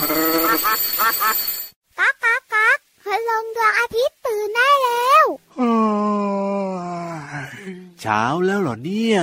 ก๊ากก๊ากก๊ากพลงดวงอาทิตย์ตื่นได้แล้วเช้าแล้วเหรอเนี่ย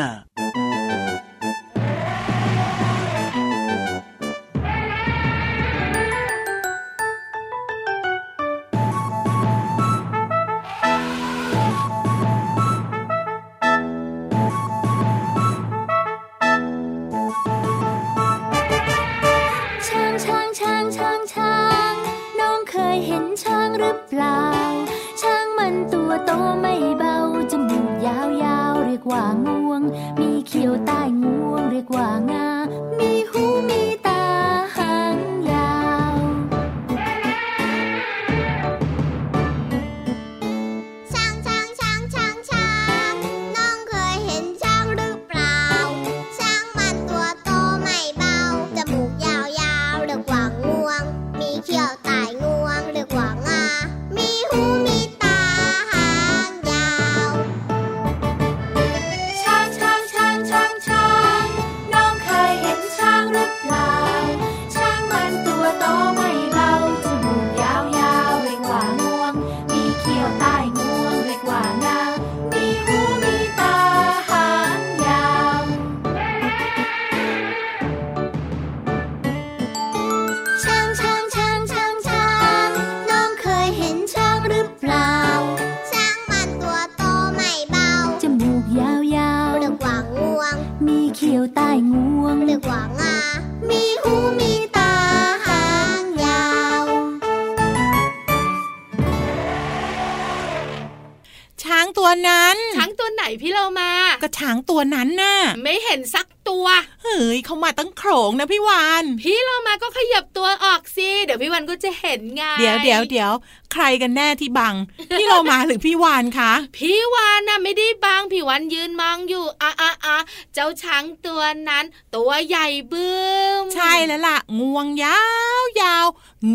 ตัวนั้น ช้างตัวไหนพี่เรามา ก็ช้างตัวนั้นน่ะ ไม่เห็นสักตัว เฮ้ยเขามาตั้งโขลงนะพี่วาน พี่เรามาก็ขยับตัวออกสิ เดี๋ยวพี่วันก็จะเห็นไง เดี๋ยวเดี๋ยวเดี๋ยวใครกันแน่ที่บัง พี่เรามาหรือพี่วานคะ พี่วานน่ะไม่ได้บางพี่วันยืนมองอยู่อะอะอะเจ้าช้างตัวนั้น ตัวใหญ่บึ้ม ใช่แล้วล่ะ งวงยาวยาว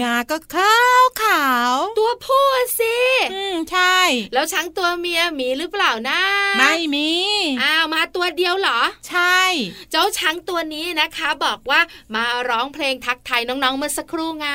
งาก็ขาวขาว ตัวผู้สิอืมใช่ แล้วช้างตัวเมียมีหรือเปล่านะไม่มีอ้าวมาตัวเดียวเหรอ ใช่ เจ้าช้างตัวนี้นะคะ บอกว่ามาร้องเพลงทักทายน้องๆเมื่อสักครู่ไง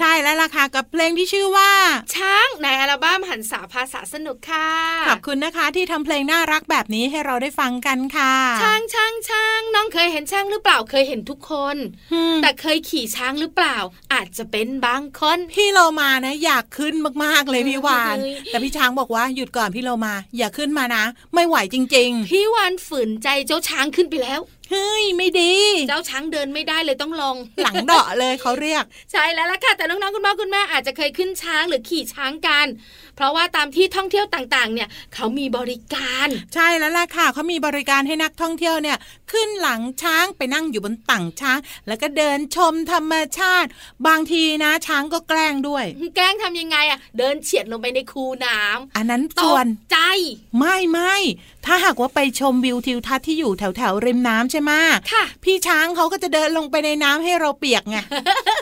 ใช่แล้วล่ะค่ะกับเพลงที่ชื่อว่า ช้างในอัลบั้มหันษาภาษาสนุกค่ะขอบคุณนะคะที่ทำเพลงน่ารักแบบนี้ให้เราได้ฟังกันค่ะ ช้างช้างช้างน้องเคยเห็นช้างหรือเปล่าเคยเห็นทุกคนอืมแต่เคยขี่ช้างหรือเปล่า อาจจะเป็นบางคนพี่โลมานะ อยากขึ้นมากๆเลยพี่วานเอ้ยแต่พี่ช้างบอกว่าหยุดก่อนพี่โลมา อย่าขึ้นมานะ ไม่ไหวจริงพี่วานฝืนใจเจ้าช้างขึ้นไปแล้วๆเฮ้ยไม่ดี เจ้าช้างเดินไม่ได้เลยต้องลง หลังเดาะเลยเขาเรียก ใช่แล้วล่ะค่ะแต่น้องๆคุณพ่อคุณแม่อาจจะเคยขึ้นช้างหรือขี่ช้างกัน เพราะว่าตามที่ท่องเที่ยวต่างๆ เนี่ยเขามีบริการ ใช่แล้วล่ะค่ะเขามีบริการให้นักท่องเที่ยวเนี่ยขึ้นหลังช้างไปนั่งอยู่บนตังช้าง แล้วก็เดินชมธรรมชาติ บางทีนะช้างก็แกล้งด้วย แกล้งทำยังไงอะเดินเฉียดลงไปในคูน้ำอันนั้นตส่วนกใจ ไม่ไม่ถ้าหากว่าไปชมวิวทิวทัศน์ที่อยู่แถวแถวๆริมน้ำใช่ไหมค่ะ พี่ช้างเขาก็จะเดินลงไปในน้ำให้เราเปียกไง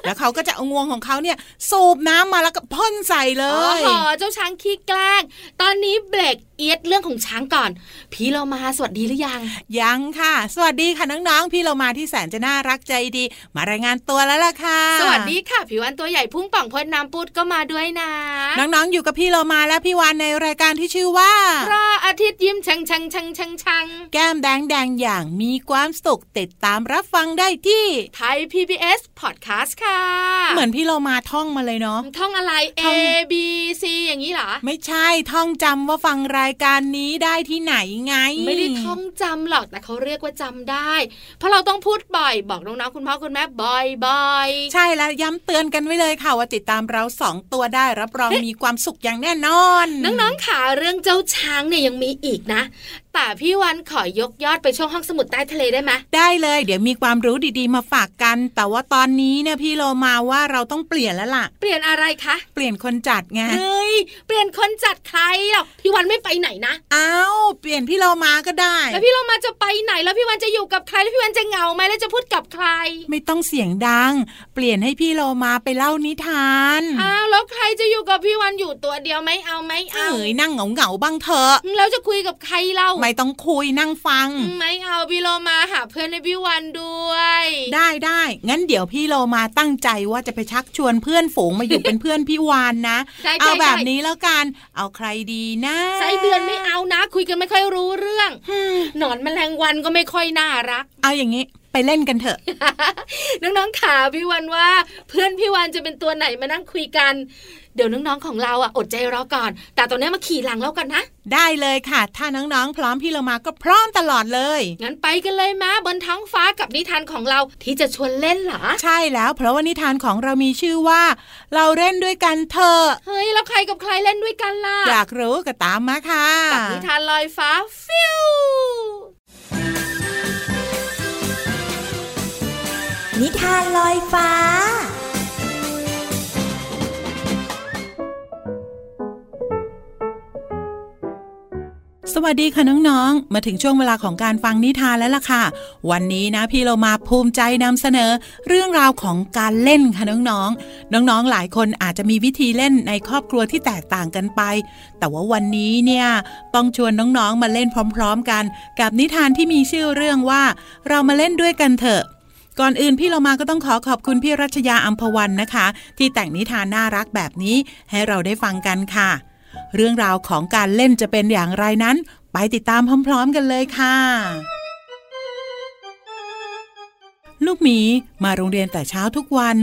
แล้วเขาก็จะเอางวงของเขาเนี่ย สูบน้ำมาแล้วก็พ่นใส่เลอ๋อยเจ้าช้างขี้แกล้ง ตอนนี้เบรก เอียดเรื่องของช้างก่อน พี่เรามาสวัสดีหรือยัง ยังค่ะ สวัสดีค่ะน้องๆ พี่เรามาที่แสนจะน่ารักใจดี มารายงานตัวแล้วล่ะค่ะ สวัสดีค่ะผิวอันตัวใหญ่พุ่งป่องพ่นน้ำปุดก็มาด้วยนะ น้องๆ อยู่กับพี่เรามาและพี่วานในรายการที่ชื่อว่าพระอาทิตย์ยิ้มชังชังชังชังชังแก้มแดงแดงๆอย่างมีความสุขติดตามรับฟังได้ที่ไทย PBS Podcast ค่ะ เหมือนพี่เรามาท่องมาเลยเนาะท่องอะไร A ท่อง B C อย่างนี้เหรอไม่ใช่ท่องจำว่าฟังรายการนี้ได้ที่ไหนไง ไม่ได้ท่องจำหรอกแต่เขาเรียกว่าจำได้ เพราะเราต้องพูดบ่อย บอกน้องๆคุณพ่อคุณแม่บ่อยบ่อยใช่แล้วย้ำเตือนกันไว้เลยค่ะว่าติดตามเราสองตัวได้รับรองมีความสุขอย่างแน่นอน น้องๆขาเรื่องเจ้าช้างเนี่ยยังมีอีกนะแต่พี่วันขอยกยอดไปช่วงห้องสมุดใต้ทะเลได้ไหมได้เลย เดี๋ยวมีความรู้ดีๆมาฝากกัน แต่ว่าตอนนี้เนี่ยพี่โลมาว่าเราต้องเปลี่ยนแล้วล่ะ เปลี่ยนอะไรคะ เปลี่ยนคนจัดไงเฮ้ยเปลี่ยนคนจัดใครหรอกพี่วันไม่ไปไหนนะอ้าวเปลี่ยนพี่โลมาก็ได้ แล้วพี่เรามาจะไปไหน แล้วพี่วันจะอยู่กับใครแล้วพี่วันจะเหงาไหมแล้วจะพูดกับใคร ไม่ต้องเสียงดัง เปลี่ยนให้พี่โลมาไปเล่านิทานอ้าวแล้วใครจะอยู่กับพี่วันอยู่ตัวเดียวไหมเอาไหมเอาเอ้ยนั่งเหงาๆบ้างเถอะแล้วจะคุยกับใครเล่าไม่ไม่ต้องคุยนั่งฟัง ไม่เอาพี่โลมาหาเพื่อนในพี่วันด้วย ได้ได้งั้นเดี๋ยวพี่โลมาตั้งใจว่าจะไปชักชวนเพื่อนฝูงมาอยู่เป็นเพื่อนพี่วานนะได้เอาได้แบบได้นี้แล้วกัน เอาใครดีนะไส้เดือนไม่เอานะ คุยกันไม่ค่อยรู้เรื่องหนอนแมลงวันก็ไม่ค่อยน่ารัก เอาอย่างนี้ไป เล่นกันเถอะ น้องๆขาพี่วันว่า เพื่อนพี่วันจะเป็นตัวไหนมานั่งคุยกันเดี๋ยวน้องๆของเราอะอดใจรอก่อน แต่ตอนนี้มาขี่หลังเรากันนะ ได้เลยค่ะ ถ้าน้องๆ พร้อมพี่โลมาก็พร้อมตลอดเลย งั้นไปกันเลยมาบนท้องฟ้ากับนิทานของเราที่จะชวนเล่นเหรอ ใช่แล้ว เพราะว่านิทานของเรามีชื่อว่า เราเล่นด้วยกันเถอะ เฮ้ยแล้วใครกับใครเล่นด้วยกันล่ะ อยากรู้ก็ตามมาค่ะ กับนิทานลอยฟ้าฟิว นิทานลอยฟ้า สวัสดีค่ะน้องๆ มาถึงช่วงเวลาของการฟังนิทานแล้วล่ะค่ะ วันนี้นะพี่เรามาภูมิใจนำเสนอเรื่องราวของการเล่นค่ะน้องๆ น้องๆ หลายคนอาจจะมีวิธีเล่นในครอบครัวที่แตกต่างกันไป แต่ว่าวันนี้เนี่ยต้องชวนน้องๆ มาเล่นพร้อม ๆ กัน กับนิทานที่มีชื่อเรื่องว่า เรามาเล่นด้วยกันเถอะ ก่อนอื่นพี่เรามาก็ต้องขอขอบคุณพี่รัชยาอัมพวันนะคะ ที่แต่งนิทานน่ารักแบบนี้ให้เราได้ฟังกันค่ะ เรื่องราวของการเล่นจะเป็นอย่างไรนั้น ไปติดตามพร้อม ๆ กันเลยค่ะ ลูกหมีมาโรงเรียนแต่เช้าทุกวัน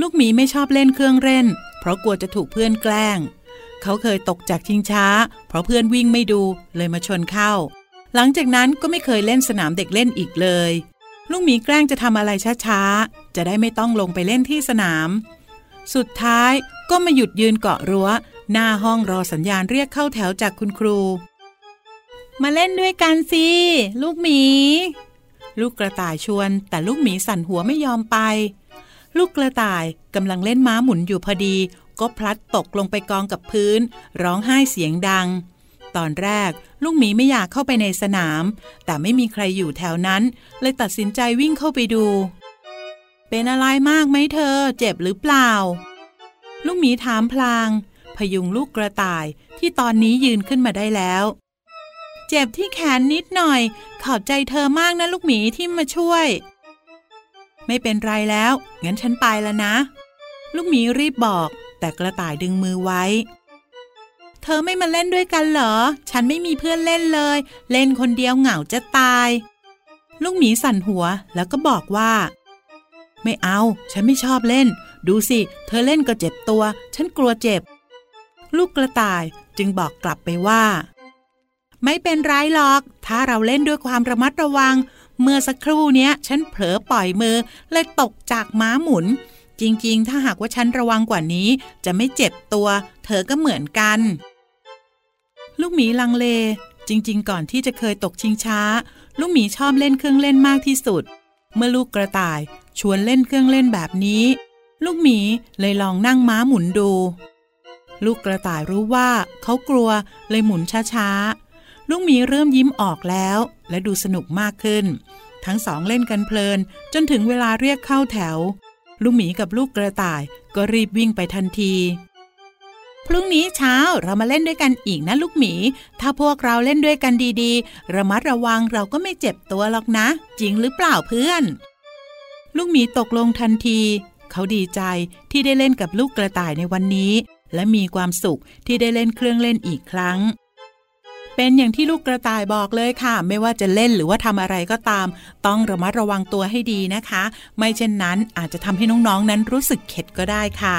ลูกหมีไม่ชอบเล่นเครื่องเล่น เพราะกลัวจะถูกเพื่อนแกล้ง เขาเคยตกจากชิงช้า เพราะเพื่อนวิ่งไม่ดูเลยมาชนเข้า หลังจากนั้นก็ไม่เคยเล่นสนามเด็กเล่นอีกเลย ลูกหมีแกล้งจะทำอะไรช้าๆ จะได้ไม่ต้องลงไปเล่นที่สนาม สุดท้ายก็มาหยุดยืนเกาะรั้ว หน้าห้องรอสัญญาณเรียกเข้าแถวจากคุณครู มาเล่นด้วยกันสิ ลูกหมี ลูกกระต่ายชวน แต่ลูกหมีสั่นหัวไม่ยอมไป ลูกกระต่ายกำลังเล่นม้าหมุนอยู่พอดี ก็พลัดตกลงไปกองกับพื้น ร้องไห้เสียงดัง ตอนแรกลูกหมีไม่อยากเข้าไปในสนาม แต่ไม่มีใครอยู่แถวนั้น เลยตัดสินใจวิ่งเข้าไปดู เป็นอะไรมากไหมเธอ เจ็บหรือเปล่า ลูกหมีถามพลาง พยุงลูกกระต่ายที่ตอนนี้ยืนขึ้นมาได้แล้ว เจ็บที่แขนนิดหน่อย ขอบใจเธอมากนะลูกหมีที่มาช่วย ไม่เป็นไรแล้ว งั้นฉันไปแล้วนะ ลูกหมีรีบบอก แต่กระต่ายดึงมือไว้ เธอไม่มาเล่นด้วยกันเหรอ ฉันไม่มีเพื่อนเล่นเลย เล่นคนเดียวเหงาจะตาย ลูกหมีสั่นหัวแล้วก็บอกว่า ไม่เอา ฉันไม่ชอบเล่น ดูสิ เธอเล่นก็เจ็บตัว ฉันกลัวเจ็บ ลูกกระต่ายจึงบอกกลับไปว่า ไม่เป็นไรหรอก ถ้าเราเล่นด้วยความระมัดระวัง เมื่อสักครู่เนี้ย ฉันเผลอปล่อยมือเลยตกจากม้าหมุนจริง ๆ ถ้าหากว่าฉันระวังกว่านี้ จะไม่เจ็บตัว เธอก็เหมือนกัน ลูกหมีลังเล จริง ๆ ก่อนที่จะเคยตกชิงช้า ลูกหมีชอบเล่นเครื่องเล่นมากที่สุด เมื่อลูกกระต่ายชวนเล่นเครื่องเล่นแบบนี้ ลูกหมีเลยลองนั่งม้าหมุนดู ลูกกระต่ายรู้ว่าเขากลัวเลยหมุนช้าๆ ลูกหมีเริ่มยิ้มออกแล้ว และดูสนุกมากขึ้น ทั้งสองเล่นกันเพลิน จนถึงเวลาเรียกเข้าแถว ลูกหมีกับลูกกระต่ายก็รีบวิ่งไปทันที รุ่งนี้เช้าเรามาเล่นด้วยกันอีกนะลูกหมี ถ้าพวกเราเล่นด้วยกันดีๆ ระมัดระวังเราก็ไม่เจ็บตัวหรอกนะ จริงหรือเปล่าเพื่อน ลูกหมีตกลงทันที เขาดีใจที่ได้เล่นกับลูกกระต่ายในวันนี้ และมีความสุขที่ได้เล่นเครื่องเล่นอีกครั้ง เป็นอย่างที่ลูกกระต่ายบอกเลยค่ะ ไม่ว่าจะเล่นหรือว่าทำอะไรก็ตาม ต้องระมัดระวังตัวให้ดีนะคะ ไม่เช่นนั้นอาจจะทำให้น้องๆนั้นรู้สึกเข็ดก็ได้ค่ะ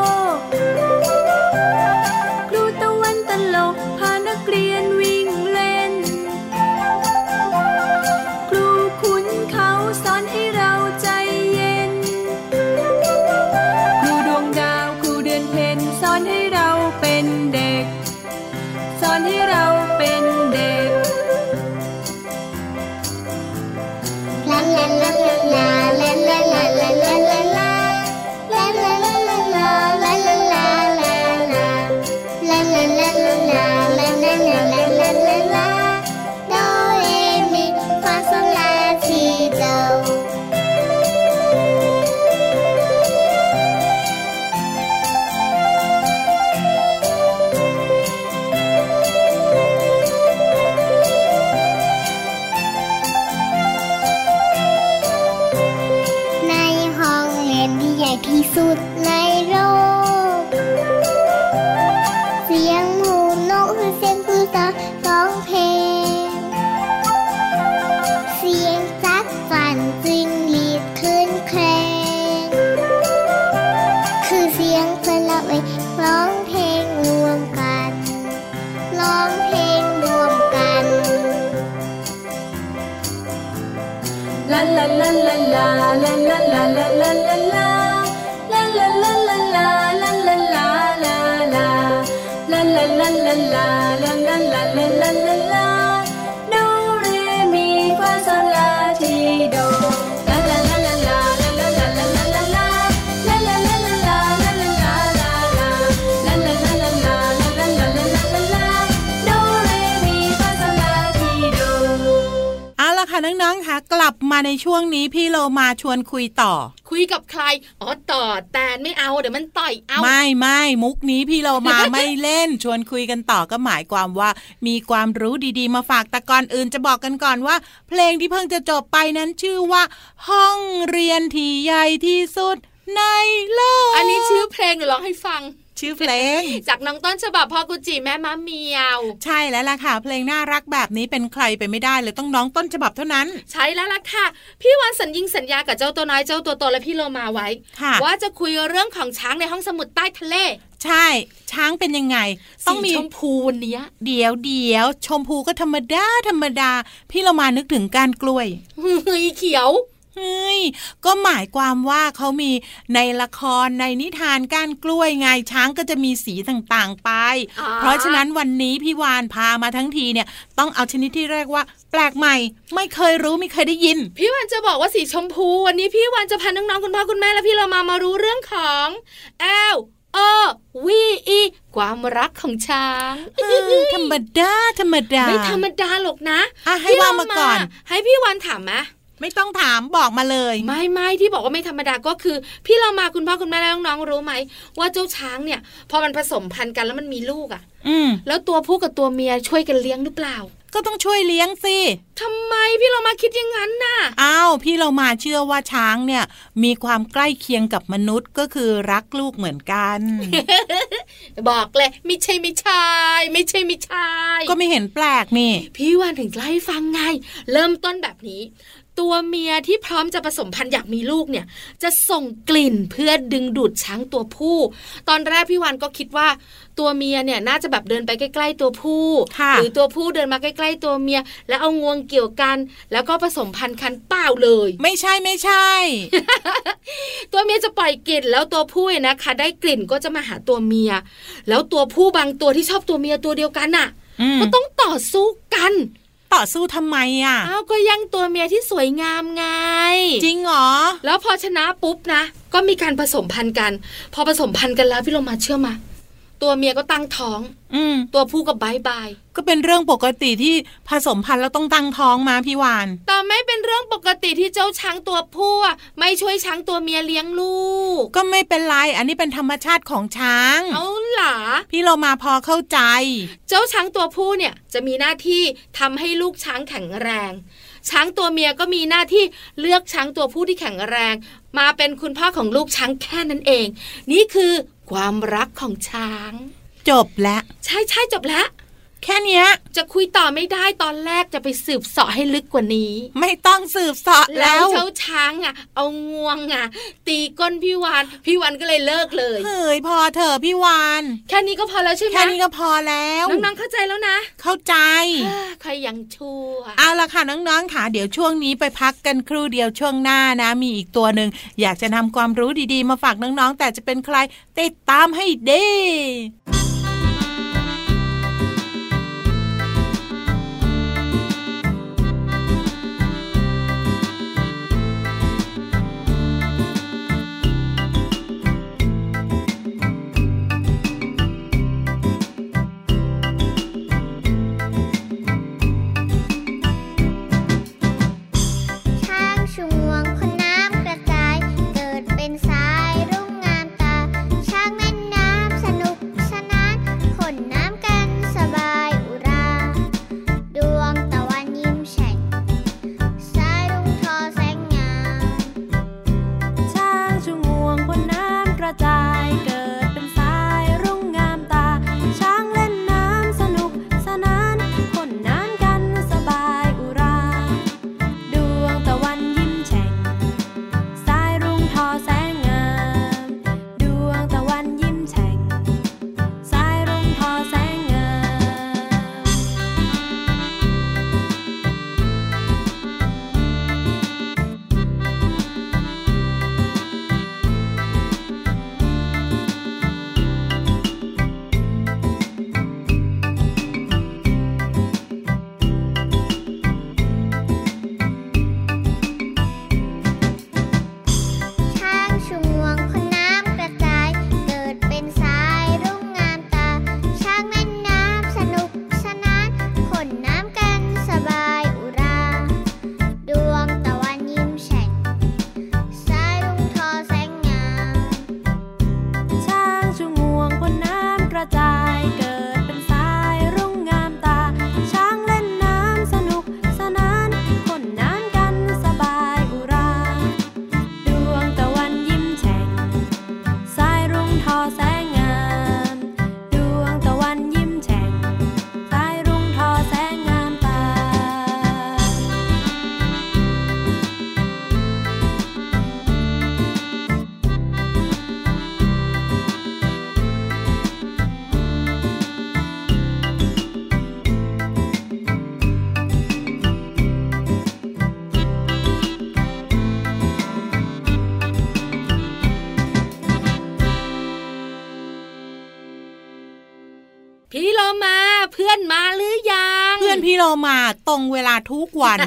ชวนคุยต่อ คุยกับใครอ๋อต่อแต่ไม่เอาเดี๋ยวมันต่อยเอาไม่ไม่มุกนี้พี่โลมาไม่เล่นชวนคุยกันต่อก็หมายความว่า มีความรู้ดีๆ มาฝากแต่ก่อนอื่นจะบอกกันก่อนว่า เพลงที่เพิ่งจะจบไปนั้นชื่อว่า ห้องเรียนที่ใหญ่ที่สุดในโลก อันนี้ชื่อเพลงหรือร้องให้ฟัง ชื่อเพลง จากน้องต้นฉบับพ่อกุจิแม่ม้าเมียว ใช่แล้วล่ะค่ะ เพลงน่ารักแบบนี้เป็นใครไปไม่ได้เลยต้องน้องต้นฉบับเท่านั้น ใช่แล้วล่ะค่ะ พี่วันสัญญิงสัญญากับเจ้าตัวน้อยเจ้าตัวโตและพี่โลมาไว้ค่ะว่าจะคุยเรื่องของช้างในห้องสมุดใต้ทะเลใช่ ช้างเป็นยังไง ต้องมีสีชมพูวันเนี้ยเดี๋ยวเดี๋ยวชมพูก็ธรรมดาธรรมดา พี่เรามานึกถึงการกล้วยเฮ้ยเขียว เฮ้ยก็หมายความว่าเขามีในละครในนิทานก้านกล้วยไงช้างก็จะมีสีต่างๆไปอ๋อเพราะฉะนั้นวันนี้พี่วานพามาทั้งทีเนี่ย ต้องเอาชนิดที่เรียกว่า แปลกใหม่ ไม่เคยรู้ไม่เคยได้ยิน พี่วันจะบอกว่าสีชมพู วันนี้พี่วันจะพาน้องๆคุณพ่อคุณแม่และพี่เรามามารู้เรื่องของ L O V E ความรักของช้างเออธรรมดาธรรมดาไม่ธรรมดาหรอกนะอะให้พี่เรว่ามาก่อน ให้พี่วันถามไหม ไม่ต้องถามบอกมาเลย ไม่ไม่ที่บอกว่าไม่ธรรมดาก็คือ พี่เรามาคุณพ่อคุณแม่และน้องๆรู้ไหม ว่าเจ้าช้างเนี่ย พอมันผสมพันธุ์กันแล้วมันมีลูกอะ่ะ อืมแล้วตัวผู้กับตัวเมียช่วยกันเลี้ยงหรือเปล่าก็ต้องช่วยเลี้ยงสิทำไมพี่เรามาคิดอย่างนั้นน่ะ อ้าวพี่เรามาเชื่อว่าช้างเนี่ย มีความใกล้เคียงกับมนุษย์ก็คือรักลูกเหมือนกัน บอกเลยไม่ใช่ไม่ใช่ไม่ใช่ไม่ใช่ก็ไม่เห็นแปลกนี่ พี่วานถึงจะให้ฟังไง เริ่มต้นแบบนี้ ตัวเมียที่พร้อมจะผสมพันธุ์อยากมีลูกเนี่ย จะส่งกลิ่นเพื่อดึงดูดช้างตัวผู้ ตอนแรกพี่วานก็คิดว่าตัวเมียเนี่ยน่าจะแบบเดินไปใกล้ ๆ ตัวผู้ค่ะหรือตัวผู้เดินมาใกล้ ๆ ตัวเมีย แล้วเอางวงเกี่ยวกัน แล้วก็ผสมพันธุ์คันเปล่าเลย ไม่ใช่ไม่ใช่ ตัวเมียจะปล่อยกลิ่นแล้วตัวผู้เนี่ยนะคะ ได้กลิ่นก็จะมาหาตัวเมีย แล้วตัวผู้บางตัวที่ชอบตัวเมียตัวเดียวกันน่ะอืมก็ต้องต่อสู้กัน ต่อสู้ทำไมอะอ้าวก็ยังตัวเมียที่สวยงามไง จริงเหรอ แล้วพอชนะปุ๊บนะ ก็มีการผสมพันธุ์กัน พอผสมพันธุ์กันแล้วพี่โลมาเชื่อมา ตัวเมียก็ตั้งท้อง อืมตัวผู้ก็บายบาย ก็เป็นเรื่องปกติที่ผสมพันธุ์แล้วต้องตั้งท้องมาพี่วาน แต่ไม่เป็นเรื่องปกติที่เจ้าช้างตัวผู้อะไม่ช่วยช้างตัวเมียเลี้ยงลูก ก็ไม่เป็นไร อันนี้เป็นธรรมชาติของช้าง เอาล่ะพี่เรามาพอเข้าใจ เจ้าช้างตัวผู้เนี่ยจะมีหน้าที่ทำให้ลูกช้างแข็งแรง ช้างตัวเมียก็มีหน้าที่เลือกช้างตัวผู้ที่แข็งแรง มาเป็นคุณพ่อของลูกช้างแค่นั้นเอง นี่คือ ความรักของช้าง จบแล้ว ใช่ใช่จบแล้ว แค่เนี้ยจะคุยต่อไม่ได้ตอนแรกจะไปสืบเสาะให้ลึกกว่านี้ ไม่ต้องสืบเสาะแล้แล้ววเจ้าช้างอะ เอางวงอะ ตีก้นพี่วานพี่วานก็เลยเลิกเลยเฮ้ยพอเถอะพี่วานแค่นี้ก็พอแล้วใช่ไหมแค่นี้ก็พอแล้วน้องๆเข้าใจแล้วนะ เข้าใจเอ้อใครยังชั่วเอาละค่ะน้องๆค่ะเดี๋ยวช่วงนี้ไปพักกันครู่เดียวช่วงหน้านะ มีอีกตัวหนึ่งอยากจะนำความรู้ดีๆ มาฝากน้องๆแต่จะเป็นใครติดตามให้ดี ลาทุกวัน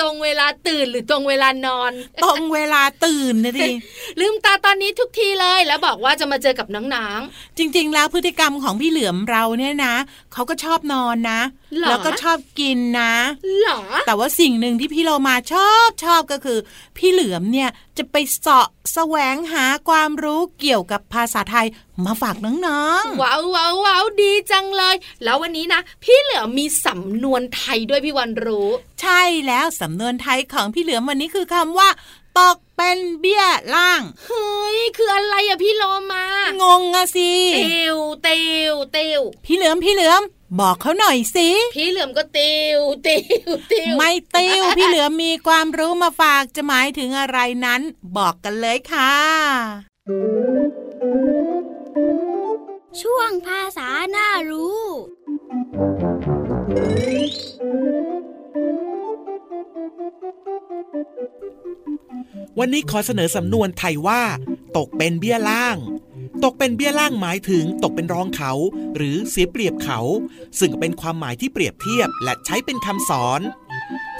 ตรงเวลาตื่นหรือตรงเวลานอน ตรงเวลาตื่นนะดิลืมตาตอนนี้ทุกทีเลยแล้วบอกว่าจะมาเจอกับน้องจริง ๆ แล้วพฤติกรรมของพี่เหลือมเราเนี่ยนะเขาก็ชอบนอนนะหรอแล้วก็ชอบกินนะๆหรอแต่ว่าสิ่งหนึ่งที่พี่เรามาชอบชอบก็คือ พี่เหลือมเนี่ยจะไปเสาะแสวงหาความรู้เกี่ยวกับภาษาไทยมาฝากน้องว้าวว้าวว้าวดีจังเลย แล้ววันนี้นะ พี่เหลือมีสำนวนไทยด้วยพี่วันรู้ๆใช่แล้วสำนวนไทยของพี่เหลือมวันนี้คือคำว่าตกเป็นเบี้ยล่าง เฮ้ย คืออะไรอะพี่โลมา งงอะสิ เตียวเตียวเตียวพี่เหลือมพี่เหลือมบอกเขาหน่อยสิ พี่เหลือมก็เตียวเตียวเตียวไม่ติ้วพี่เหลือมมีความรู้มาฝากจะหมายถึงอะไรนั้น บอกกันเลยค่ะ ช่วงภาษาหน้ารู้ วันนี้ขอเสนอสำนวนไทยว่า ตกเป็นเบี้ยล่าง ตกเป็นเบี้ยล่างหมายถึง ตกเป็นรองเขา หรือเสียเปรียบเขา ซึ่งเป็นความหมายที่เปรียบเทียบและใช้เป็นคำสอน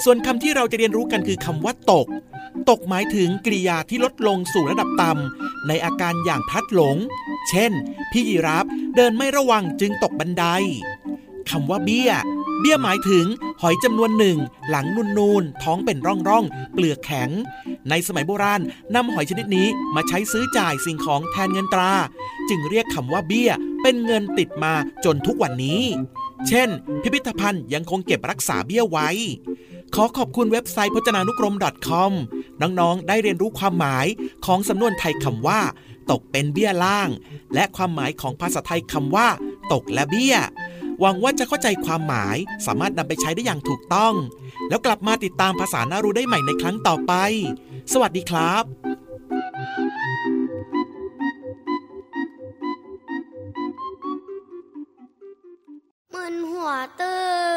ส่วนคำที่เราจะเรียนรู้กันคือคำว่าตก ตกหมายถึงกริยาที่ลดลงสู่ระดับต่ำในอาการอย่างพลัดหลง เช่น พี่ยีรับเดินไม่ระวังจึงตกบันไดคำว่าเบี้ย เบี้ยหมายถึงหอยจำนวนหนึ่ง หลังนูนนูนท้องเป็นร่องร่องเปลือกแข็ง ในสมัยโบราณนำหอยชนิดนี้มาใช้ซื้อจ่ายสิ่งของแทนเงินตรา จึงเรียกคำว่าเบี้ยเป็นเงินติดมาจนทุกวันนี้ เช่น พิพิธภัณฑ์ยังคงเก็บรักษาเบี้ยไว้ ขอขอบคุณเว็บไซต์พจนานุกรม .com น้องๆ ได้เรียนรู้ความหมายของสำนวนไทยคำว่า ตกเป็นเบี้ยล่าง และความหมายของภาษาไทยคำว่า ตกและเบี้ย หวังว่าจะเข้าใจความหมายสามารถนำไปใช้ได้อย่างถูกต้อง แล้วกลับมาติดตามภาษาหน่ารู้ได้ใหม่ในครั้งต่อไป สวัสดีครับ มึนหัวตืบ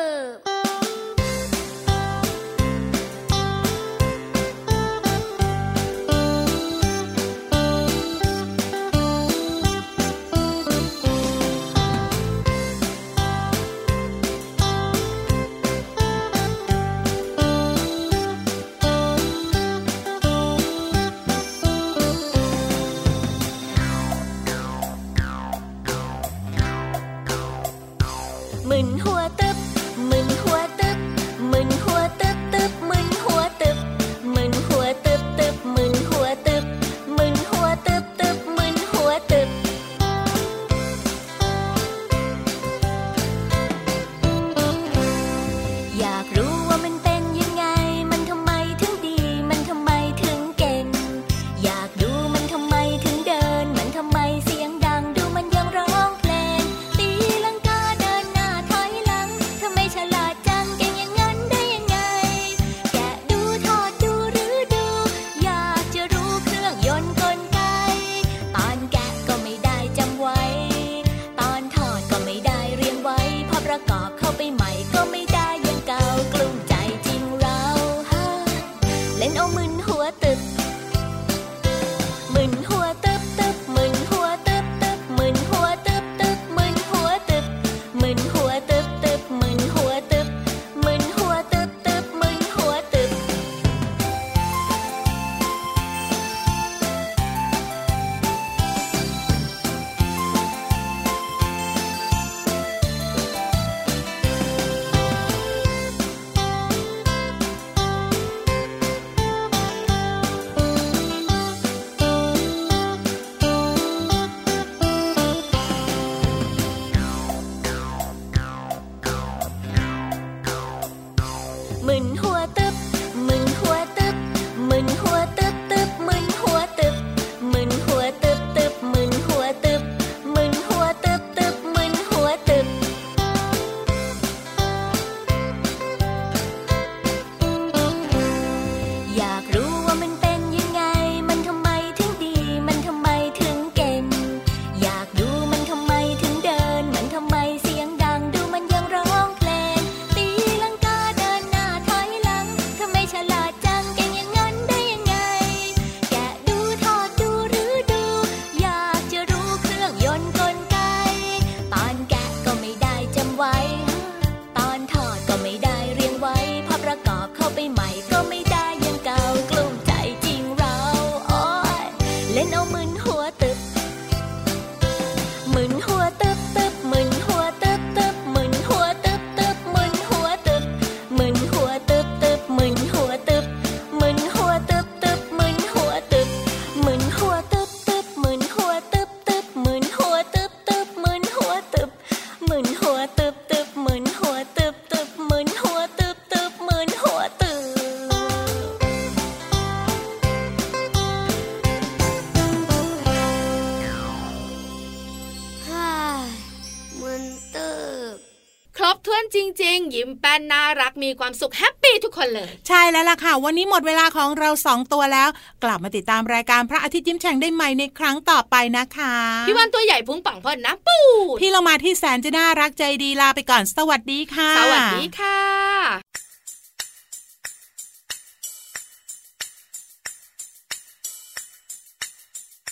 จริง ๆ ยิ้มแป้นน่ารักมีความสุขแฮปปี้ทุกคนเลย ใช่แล้วล่ะค่ะ วันนี้หมดเวลาของเราสองตัวแล้ว กลับมาติดตามรายการพระอาทิตย์ยิ้มแฉ่งได้ใหม่ในครั้งต่อไปนะคะพี่วันตัวใหญ่พุงปังพอนน้ำปูดพี่เรามาที่แสนจะน่ารักใจดีลาไปก่อนสวัสดีค่ะ สวัสดีค่ะ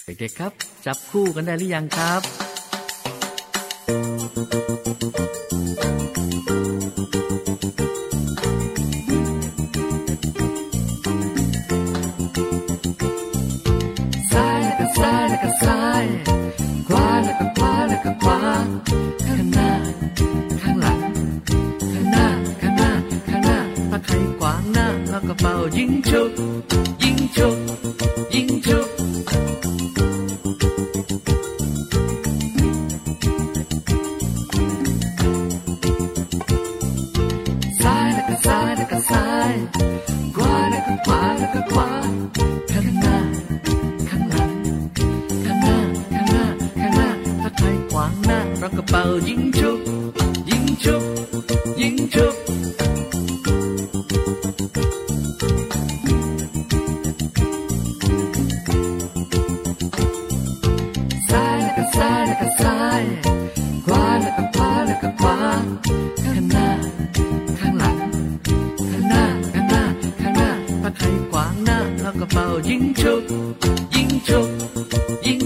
เด็กๆครับ จับคู่กันได้หรือยังครับซ้า ยิ่งฉุกยิ่ง เราก็เป่